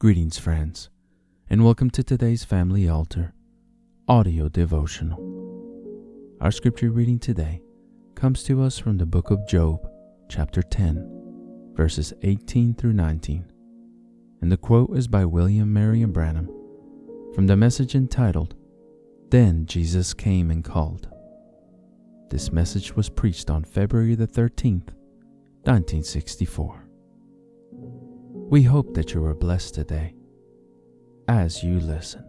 Greetings, friends, and welcome to today's Family Altar audio devotional. Our scripture reading today comes to us from the book of Job, chapter 10, verses 18 through 19. And the quote is by William Marion Branham from the message entitled, Then Jesus Came and Called. This message was preached on February the 13th, 1964. We hope that you are blessed today as you listen.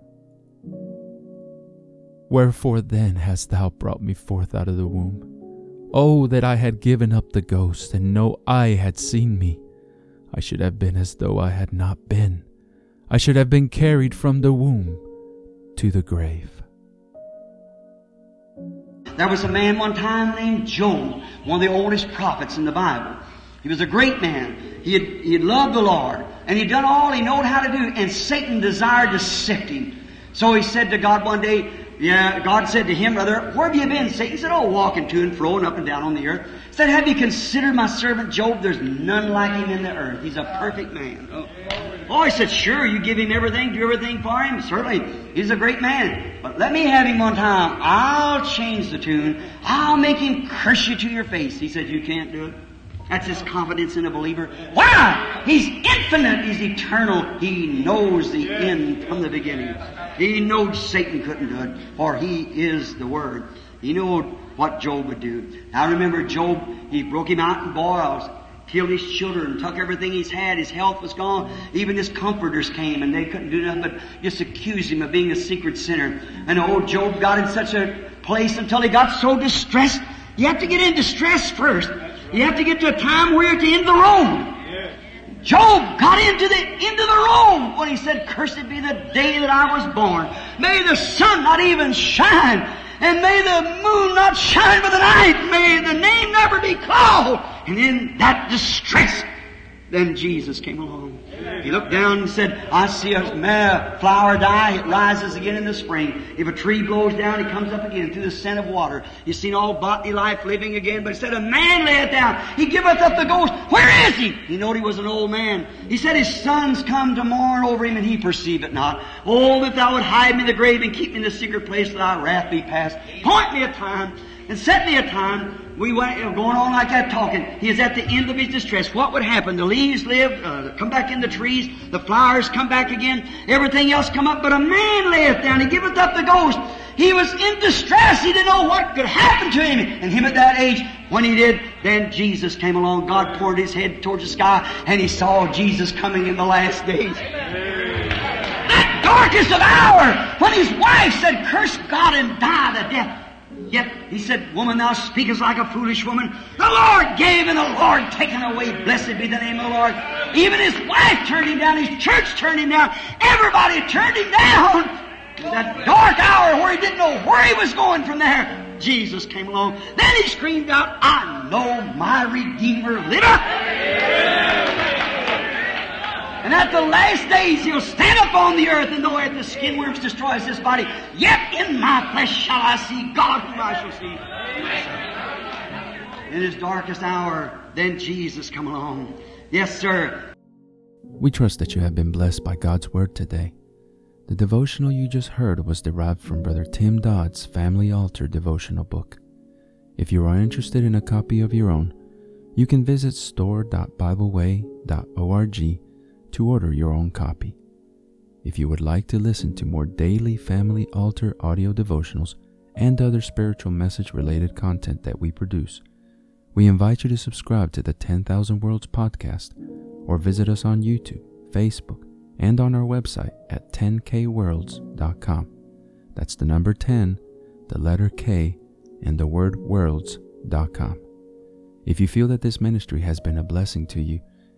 Wherefore then hast thou brought me forth out of the womb? Oh, that I had given up the ghost, and no eye had seen me. I should have been as though I had not been. I should have been carried from the womb to the grave. There was a man one time named Job, one of the oldest prophets in the Bible. He was a great man. He had, he had loved the Lord, and he'd done all he knowed how to do, and Satan desired to sift him. So he said to God one day, yeah, God said to him, brother, where have you been? Satan said, oh, walking to and fro and up and down on the earth. He said, have you considered my servant Job? There's none like him in the earth. He's a perfect man. Oh. oh, he said, sure, you give him everything, do everything for him. Certainly, he's a great man. But let me have him one time. I'll change the tune. I'll make him curse you to your face. He said, you can't do it. That's his confidence in a believer. Why? He's infinite. He's eternal. He knows the end from the beginning. He knows Satan couldn't do it, for he is the Word. He knew what Job would do. I remember, Job, he broke him out in boils, killed his children, took everything he's had. His health was gone. Even his comforters came, and they couldn't do nothing but just accuse him of being a secret sinner. And old Job got in such a place until he got so distressed. You have to get in distress first. You have to get to a time where you're at the end the road. Job got into the of the road when he said, Cursed be the day that I was born. May the sun not even shine, and may the moon not shine by the night. May the name never be called. And in that distress, then Jesus came along. He looked down and said, I see a flower die, it rises again in the spring. If a tree blows down, it comes up again through the scent of water. You've seen all bodily life living again, but instead a man layeth down, he giveth up the ghost. Where is he? He knowed he was an old man. He said his sons come to mourn over him and he perceive it not. Oh, that thou would hide me in the grave and keep me in the secret place that thy wrath be past. Point me a time and set me a time we went going on like that talking. He is at the end of his distress. What would happen? The leaves live, uh, come back in the trees, the flowers come back again, everything else come up, but a man layeth down, he giveth up the ghost. He was in distress. He didn't know what could happen to him. And him at that age, when he did, then Jesus came along. God poured his head towards the sky, and he saw Jesus coming in the last days. That darkest of hour, when his wife said, curse God and die the death. Yet he said, Woman, thou speakest like a foolish woman. The Lord gave and the Lord taken away. Blessed be the name of the Lord. Even his wife turned him down. His church turned him down. Everybody turned him down. That dark hour where he didn't know where he was going from there. Jesus came along. Then he screamed out, I know my Redeemer liveth. And at the last days he'll stand up on the earth, and though at the skin worms destroys this body, yet in my flesh shall I see God whom I shall see. In his darkest hour, then Jesus come along. Yes, sir. We trust that you have been blessed by God's Word today. The devotional you just heard was derived from Brother Tim Dodd's Family Altar devotional book. If you are interested in a copy of your own, you can visit store.bibleway.org to order your own copy. If you would like to listen to more daily Family Altar audio devotionals and other spiritual message related content that we produce, we invite you to subscribe to the 10,000 Worlds podcast or visit us on YouTube, Facebook, and on our website at 10kworlds.com. That's the number 10, the letter K, and the word worlds.com. If you feel that this ministry has been a blessing to you,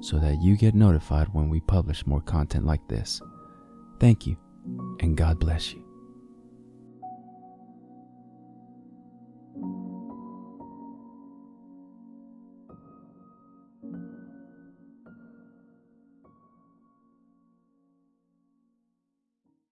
so that you get notified when we publish more content like this. Thank you, and God bless you.